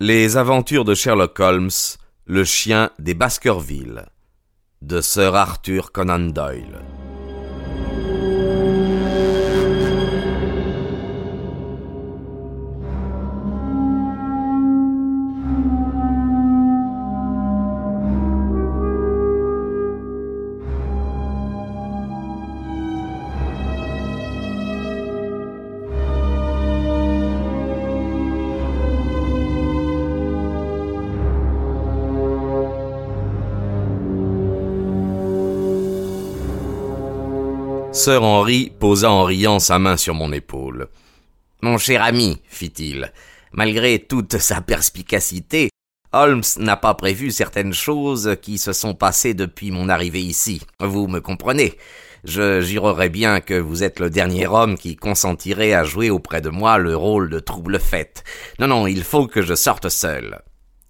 Les aventures de Sherlock Holmes, le chien des Baskerville, de Sir Arthur Conan Doyle. Sir Henry posa en riant sa main sur mon épaule. Mon cher ami, fit-il, malgré toute sa perspicacité, Holmes n'a pas prévu certaines choses qui se sont passées depuis mon arrivée ici. Vous me comprenez. Je jurerais bien que vous êtes le dernier homme qui consentirait à jouer auprès de moi le rôle de trouble-fête. Non, non, il faut que je sorte seul.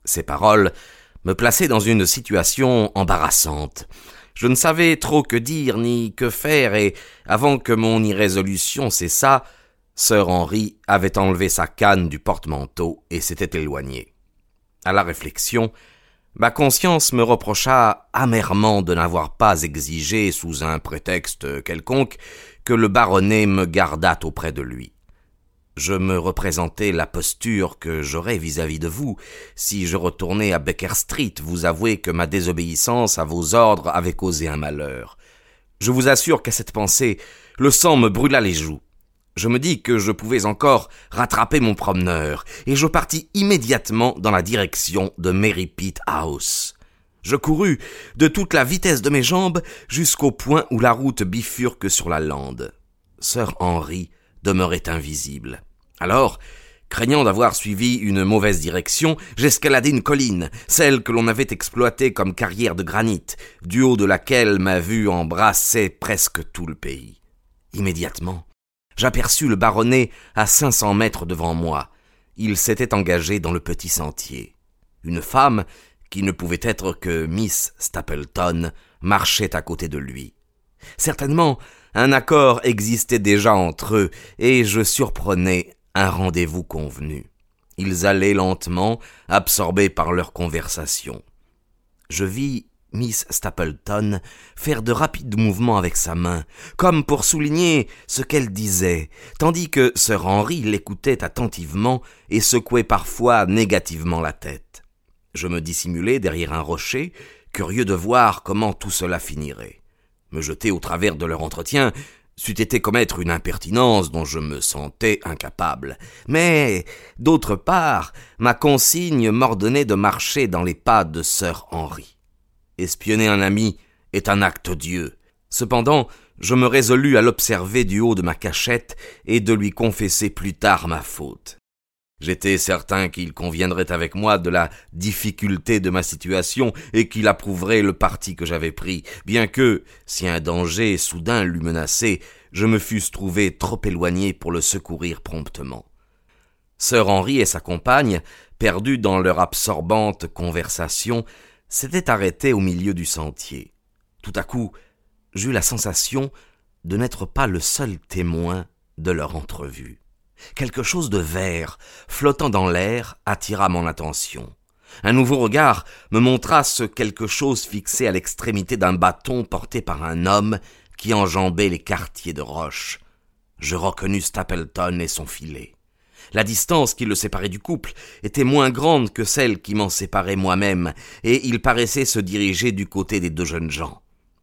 Ces paroles me plaçaient dans une situation embarrassante. Je ne savais trop que dire ni que faire, et avant que mon irrésolution cessât, Sir Henry avait enlevé sa canne du porte-manteau et s'était éloigné. À la réflexion, ma conscience me reprocha amèrement de n'avoir pas exigé, sous un prétexte quelconque, que le baronnet me gardât auprès de lui. Je me représentais la posture que j'aurais vis-à-vis de vous si je retournais à Baker Street vous avouer que ma désobéissance à vos ordres avait causé un malheur. Je vous assure qu'à cette pensée, le sang me brûla les joues. Je me dis que je pouvais encore rattraper mon promeneur, et je partis immédiatement dans la direction de Mary Pitt House. Je courus de toute la vitesse de mes jambes jusqu'au point où la route bifurque sur la lande. Sir Henry demeurait invisible. Alors, craignant d'avoir suivi une mauvaise direction, j'escaladai une colline, celle que l'on avait exploitée comme carrière de granit, du haut de laquelle ma vue embrassait presque tout le pays. Immédiatement, j'aperçus le baronnet à cinq cents mètres devant moi. Il s'était engagé dans le petit sentier. Une femme, qui ne pouvait être que Miss Stapleton, marchait à côté de lui. Certainement, un accord existait déjà entre eux, et je surprenais un rendez-vous convenu. Ils allaient lentement, absorbés par leur conversation. Je vis Miss Stapleton faire de rapides mouvements avec sa main, comme pour souligner ce qu'elle disait, tandis que Sir Henry l'écoutait attentivement et secouait parfois négativement la tête. Je me dissimulai derrière un rocher, curieux de voir comment tout cela finirait. Me jeter au travers de leur entretien c'eût été commettre une impertinence dont je me sentais incapable. Mais, d'autre part, ma consigne m'ordonnait de marcher dans les pas de Sir Henry. Espionner un ami est un acte odieux. Cependant, je me résolus à l'observer du haut de ma cachette et de lui confesser plus tard ma faute. J'étais certain qu'il conviendrait avec moi de la difficulté de ma situation et qu'il approuverait le parti que j'avais pris, bien que, si un danger soudain l'eût menacé, je me fusse trouvé trop éloigné pour le secourir promptement. Sœur Henri et sa compagne, perdus dans leur absorbante conversation, s'étaient arrêtés au milieu du sentier. Tout à coup, j'eus la sensation de n'être pas le seul témoin de leur entrevue. Quelque chose de vert, flottant dans l'air, attira mon attention. Un nouveau regard me montra ce quelque chose fixé à l'extrémité d'un bâton porté par un homme qui enjambait les quartiers de roche. Je reconnus Stapleton et son filet. La distance qui le séparait du couple était moins grande que celle qui m'en séparait moi-même, et il paraissait se diriger du côté des deux jeunes gens.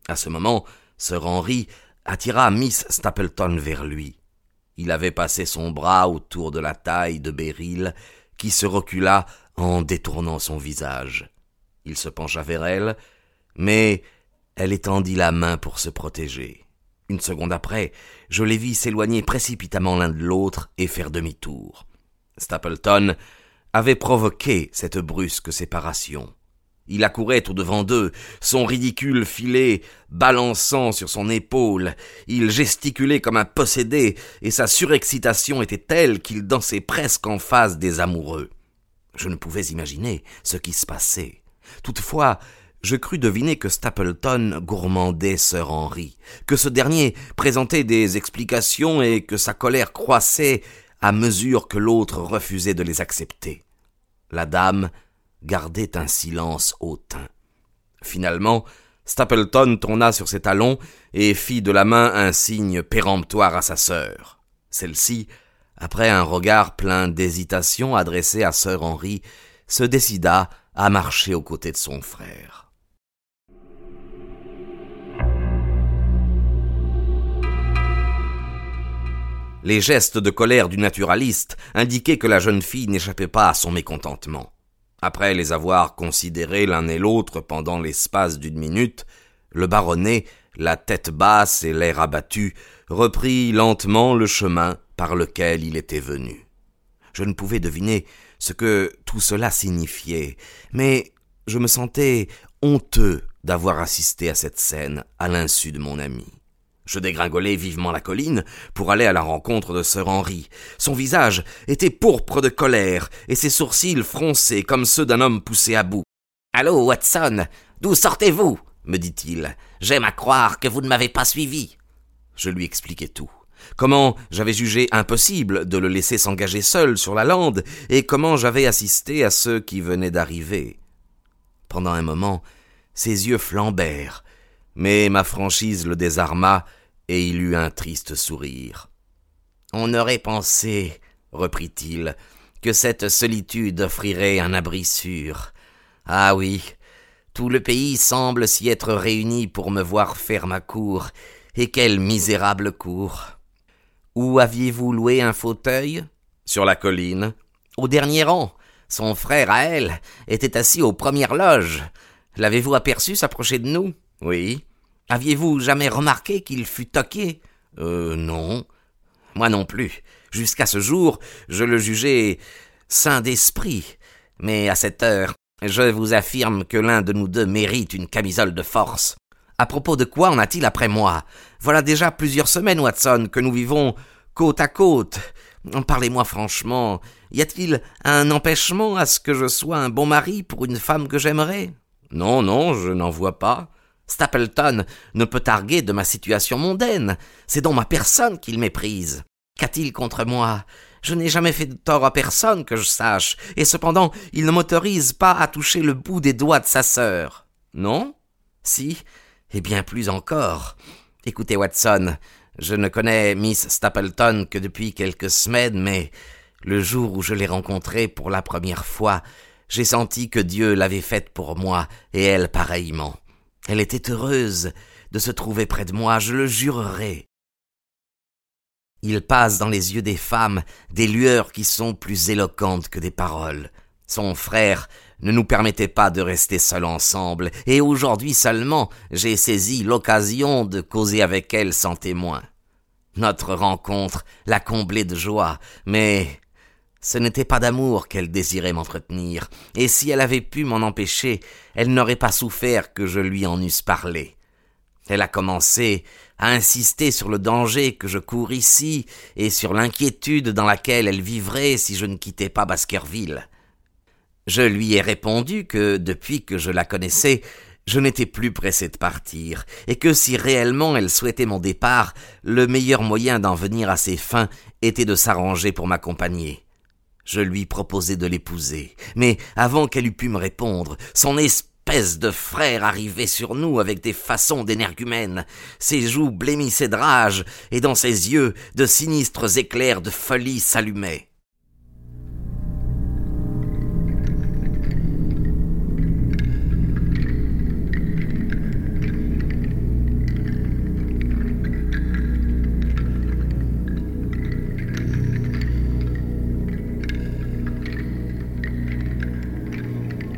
À ce moment, Sir Henry attira Miss Stapleton vers lui. Il avait passé son bras autour de la taille de Beryl, qui se recula en détournant son visage. Il se pencha vers elle, mais elle étendit la main pour se protéger. Une seconde après, je les vis s'éloigner précipitamment l'un de l'autre et faire demi-tour. Stapleton avait provoqué cette brusque séparation. Il accourait au-devant d'eux, son ridicule filet balançant sur son épaule. Il gesticulait comme un possédé, et sa surexcitation était telle qu'il dansait presque en face des amoureux. Je ne pouvais imaginer ce qui se passait. Toutefois, je crus deviner que Stapleton gourmandait Sir Henry, que ce dernier présentait des explications et que sa colère croissait à mesure que l'autre refusait de les accepter. La dame gardait un silence hautain. Finalement, Stapleton tourna sur ses talons et fit de la main un signe péremptoire à sa sœur. Celle-ci, après un regard plein d'hésitation adressé à sœur Henri, se décida à marcher aux côtés de son frère. Les gestes de colère du naturaliste indiquaient que la jeune fille n'échappait pas à son mécontentement. Après les avoir considérés l'un et l'autre pendant l'espace d'une minute, le baronnet, la tête basse et l'air abattu, reprit lentement le chemin par lequel il était venu. Je ne pouvais deviner ce que tout cela signifiait, mais je me sentais honteux d'avoir assisté à cette scène à l'insu de mon ami. Je dégringolai vivement la colline pour aller à la rencontre de sœur Henri. Son visage était pourpre de colère et ses sourcils froncés comme ceux d'un homme poussé à bout. Allô, Watson, d'où sortez-vous? me dit-il. J'aime à croire que vous ne m'avez pas suivi. Je lui expliquai tout. Comment j'avais jugé impossible de le laisser s'engager seul sur la lande, et comment j'avais assisté à ceux qui venaient d'arriver. Pendant un moment, ses yeux flambèrent, mais ma franchise le désarma, et il eut un triste sourire. On aurait pensé, reprit-il, que cette solitude offrirait un abri sûr. Ah oui, tout le pays semble s'y être réuni pour me voir faire ma cour, et quelle misérable cour. Où aviez-vous loué un fauteuil? Sur la colline. Au dernier rang. Son frère à elle était assis aux premières loges. L'avez-vous aperçu s'approcher de nous? Oui. Aviez-vous jamais remarqué qu'il fut toqué? Euh, non. Moi non plus. Jusqu'à ce jour, je le jugeais saint d'esprit. Mais à cette heure, je vous affirme que l'un de nous deux mérite une camisole de force. À propos de quoi en a-t-il après moi? Voilà déjà plusieurs semaines, Watson, que nous vivons côte à côte. Parlez-moi franchement, y a-t-il un empêchement à ce que je sois un bon mari pour une femme que j'aimerais? Non, non, je n'en vois pas. Stapleton ne peut targuer de ma situation mondaine. C'est dans ma personne qu'il méprise. Qu'a-t-il contre moi? Je n'ai jamais fait de tort à personne que je sache, et cependant il ne m'autorise pas à toucher le bout des doigts de sa sœur. Non? Si, et bien plus encore. Écoutez, Watson, je ne connais Miss Stapleton que depuis quelques semaines, mais le jour où je l'ai rencontrée pour la première fois, j'ai senti que Dieu l'avait faite pour moi, et elle pareillement. Elle était heureuse de se trouver près de moi, je le jurerai. Il passe dans les yeux des femmes des lueurs qui sont plus éloquentes que des paroles. Son frère ne nous permettait pas de rester seuls ensemble, et aujourd'hui seulement j'ai saisi l'occasion de causer avec elle sans témoin. Notre rencontre l'a comblée de joie, mais ce n'était pas d'amour qu'elle désirait m'entretenir, et si elle avait pu m'en empêcher, elle n'aurait pas souffert que je lui en eusse parlé. Elle a commencé à insister sur le danger que je cours ici, et sur l'inquiétude dans laquelle elle vivrait si je ne quittais pas Baskerville. Je lui ai répondu que, depuis que je la connaissais, je n'étais plus pressé de partir, et que si réellement elle souhaitait mon départ, le meilleur moyen d'en venir à ses fins était de s'arranger pour m'accompagner. Je lui proposai de l'épouser, mais avant qu'elle eût pu me répondre, son espèce de frère arrivait sur nous avec des façons d'énergumène. Ses joues blêmissaient de rage, et dans ses yeux de sinistres éclairs de folie s'allumaient.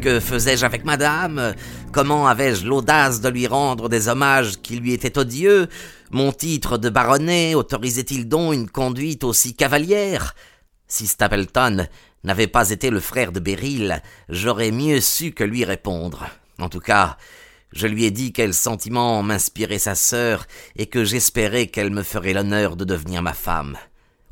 Que faisais-je avec madame? Comment avais-je l'audace de lui rendre des hommages qui lui étaient odieux? Mon titre de baronnet autorisait-il donc une conduite aussi cavalière? Si Stapleton n'avait pas été le frère de Beryl, j'aurais mieux su que lui répondre. En tout cas, je lui ai dit quel sentiment m'inspirait sa sœur et que j'espérais qu'elle me ferait l'honneur de devenir ma femme.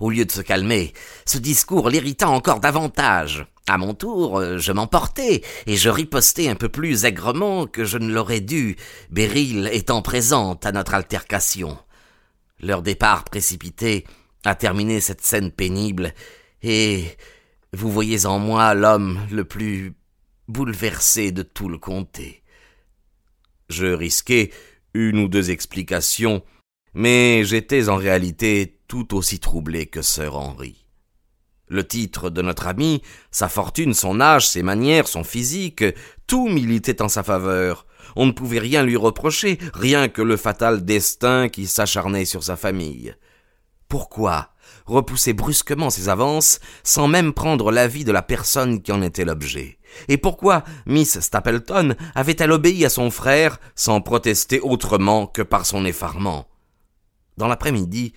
Au lieu de se calmer, ce discours l'irrita encore davantage. À mon tour, euh, je m'emportai, et je ripostai un peu plus aigrement que je ne l'aurais dû, Beryl étant présente à notre altercation. Leur départ précipité a terminé cette scène pénible, et Vous voyez en moi l'homme le plus bouleversé de tout le comté. Je risquai une ou deux explications, mais j'étais en réalité tout aussi troublé que sœur Henri. Le titre de notre ami, sa fortune, son âge, ses manières, son physique, tout militait en sa faveur. On ne pouvait rien lui reprocher, rien que le fatal destin qui s'acharnait sur sa famille. Pourquoi repousser brusquement ses avances sans même prendre l'avis de la personne qui en était l'objet? Et pourquoi Miss Stapleton avait-elle obéi à son frère sans protester autrement que par son effarement? Dans l'après-midi,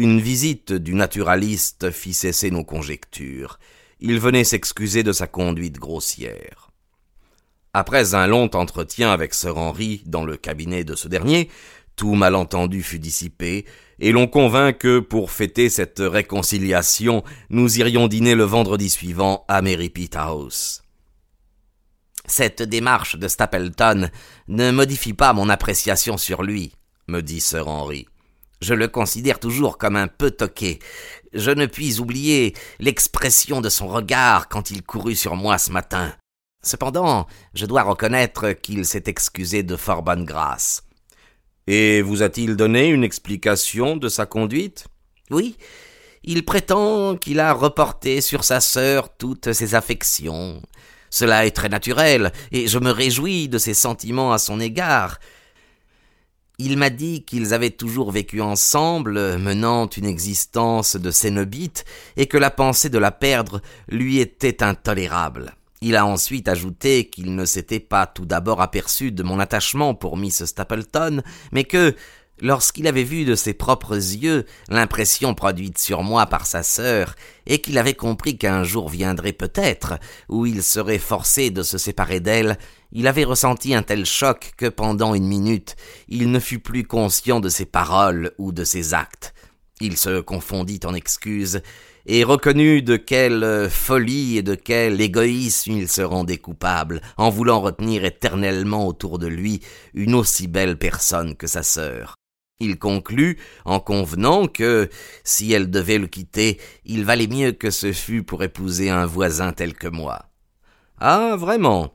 une visite du naturaliste fit cesser nos conjectures. Il venait s'excuser de sa conduite grossière. Après un long entretien avec Sir Henry dans le cabinet de ce dernier, tout malentendu fut dissipé, et l'on convint que, pour fêter cette réconciliation, nous irions dîner le vendredi suivant à Merripit House. Cette démarche de Stapleton ne modifie pas mon appréciation sur lui, me dit Sir Henry. Je le considère toujours comme un peu toqué. Je ne puis oublier l'expression de son regard quand il courut sur moi ce matin. Cependant, je dois reconnaître qu'il s'est excusé de fort bonne grâce. Et vous a-t-il donné une explication de sa conduite? Oui. Il prétend qu'il a reporté sur sa sœur toutes ses affections. Cela est très naturel, et je me réjouis de ses sentiments à son égard. Il m'a dit qu'ils avaient toujours vécu ensemble, menant une existence de cénobite, et que la pensée de la perdre lui était intolérable. Il a ensuite ajouté qu'il ne s'était pas tout d'abord aperçu de mon attachement pour Miss Stapleton, mais que, lorsqu'il avait vu de ses propres yeux l'impression produite sur moi par sa sœur, et qu'il avait compris qu'un jour viendrait peut-être où il serait forcé de se séparer d'elle, il avait ressenti un tel choc que pendant une minute il ne fut plus conscient de ses paroles ou de ses actes. Il se confondit en excuses, et reconnut de quelle folie et de quel égoïsme il se rendait coupable, en voulant retenir éternellement autour de lui une aussi belle personne que sa sœur. Il conclut, en convenant que, si elle devait le quitter, il valait mieux que ce fût pour épouser un voisin tel que moi. Ah, vraiment?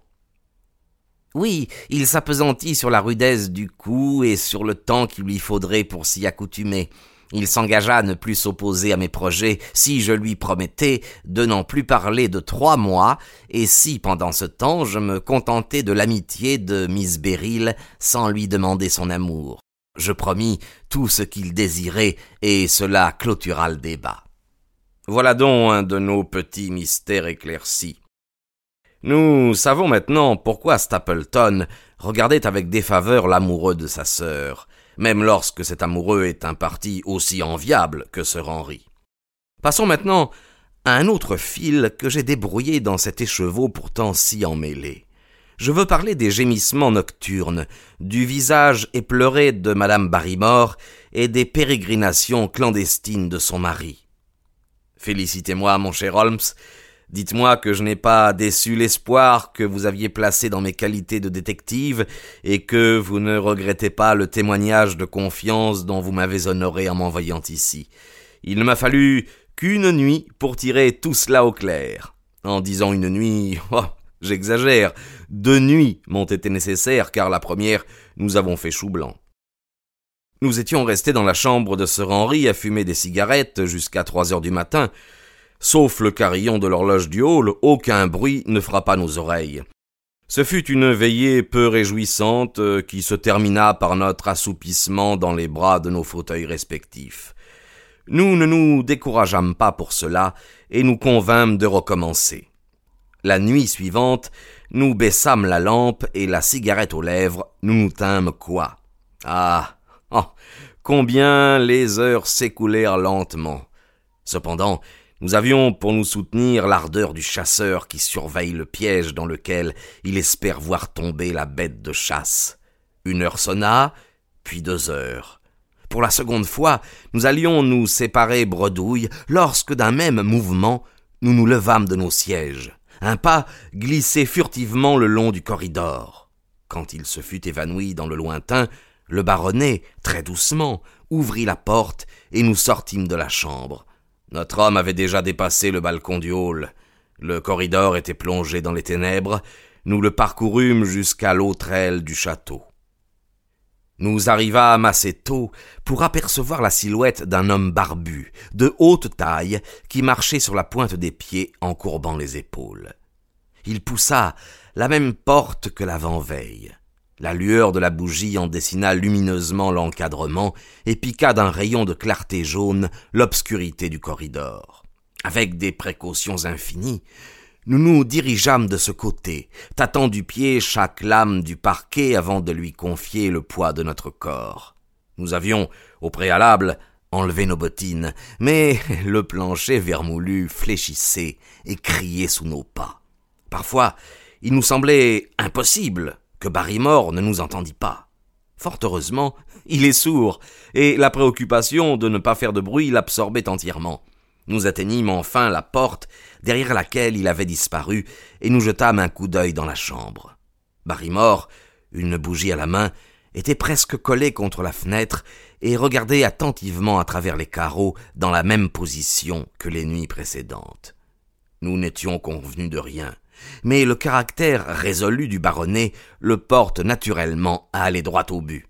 Oui, il s'appesantit sur la rudesse du coup et sur le temps qu'il lui faudrait pour s'y accoutumer. Il s'engagea à ne plus s'opposer à mes projets si je lui promettais de n'en plus parler de trois mois, et si pendant ce temps je me contentais de l'amitié de Miss Beryl sans lui demander son amour. Je promis tout ce qu'il désirait, et cela clôtura le débat. Voilà donc un de nos petits mystères éclaircis. Nous savons maintenant pourquoi Stapleton regardait avec défaveur l'amoureux de sa sœur, même lorsque cet amoureux est un parti aussi enviable que Sir Henry. Passons maintenant à un autre fil que j'ai débrouillé dans cet écheveau pourtant si emmêlé. Je veux parler des gémissements nocturnes, du visage éploré de madame Barrymore et des pérégrinations clandestines de son mari. Félicitez-moi, mon cher Holmes, Dites-moi que je n'ai pas déçu l'espoir que vous aviez placé dans mes qualités de détective et que vous ne regrettez pas le témoignage de confiance dont vous m'avez honoré en m'envoyant ici. Il ne m'a fallu qu'une nuit pour tirer tout cela au clair. En disant une nuit, oh, j'exagère, deux nuits m'ont été nécessaires car la première, nous avons fait chou blanc. Nous étions restés dans la chambre de Sir Henry à fumer des cigarettes jusqu'à trois heures du matin, Sauf le carillon de l'horloge du hall, aucun bruit ne frappa nos oreilles. Ce fut une veillée peu réjouissante euh, qui se termina par notre assoupissement dans les bras de nos fauteuils respectifs. Nous ne nous décourageâmes pas pour cela et nous convînmes de recommencer. La nuit suivante, nous baissâmes la lampe et la cigarette aux lèvres, nous nous tîmes quoi? Ah oh, Combien les heures s'écoulèrent lentement. Cependant, nous avions pour nous soutenir l'ardeur du chasseur qui surveille le piège dans lequel il espère voir tomber la bête de chasse. Une heure sonna, puis deux heures. Pour la seconde fois, nous allions nous séparer bredouille lorsque d'un même mouvement, nous nous levâmes de nos sièges. Un pas glissait furtivement le long du corridor. Quand il se fut évanoui dans le lointain, le baronnet, très doucement, ouvrit la porte et nous sortîmes de la chambre. Notre homme avait déjà dépassé le balcon du hall. Le corridor était plongé dans les ténèbres, nous le parcourûmes jusqu'à l'autre aile du château. Nous arrivâmes assez tôt pour apercevoir la silhouette d'un homme barbu, de haute taille, qui marchait sur la pointe des pieds en courbant les épaules. Il poussa la même porte que l'avant-veille. La lueur de la bougie en dessina lumineusement l'encadrement et piqua d'un rayon de clarté jaune l'obscurité du corridor. Avec des précautions infinies, nous nous dirigeâmes de ce côté, tâtant du pied chaque lame du parquet avant de lui confier le poids de notre corps. Nous avions, au préalable, enlevé nos bottines, mais le plancher vermoulu fléchissait et criait sous nos pas. Parfois, il nous semblait impossible que Barrymore ne nous entendît pas. Fort heureusement, il est sourd, et la préoccupation de ne pas faire de bruit l'absorbait entièrement. Nous atteignîmes enfin la porte derrière laquelle il avait disparu, et nous jetâmes un coup d'œil dans la chambre. Barrymore, une bougie à la main, était presque collé contre la fenêtre et regardait attentivement à travers les carreaux dans la même position que les nuits précédentes. Nous n'étions convenus de rien, mais le caractère résolu du baronnet le porte naturellement à aller droit au but.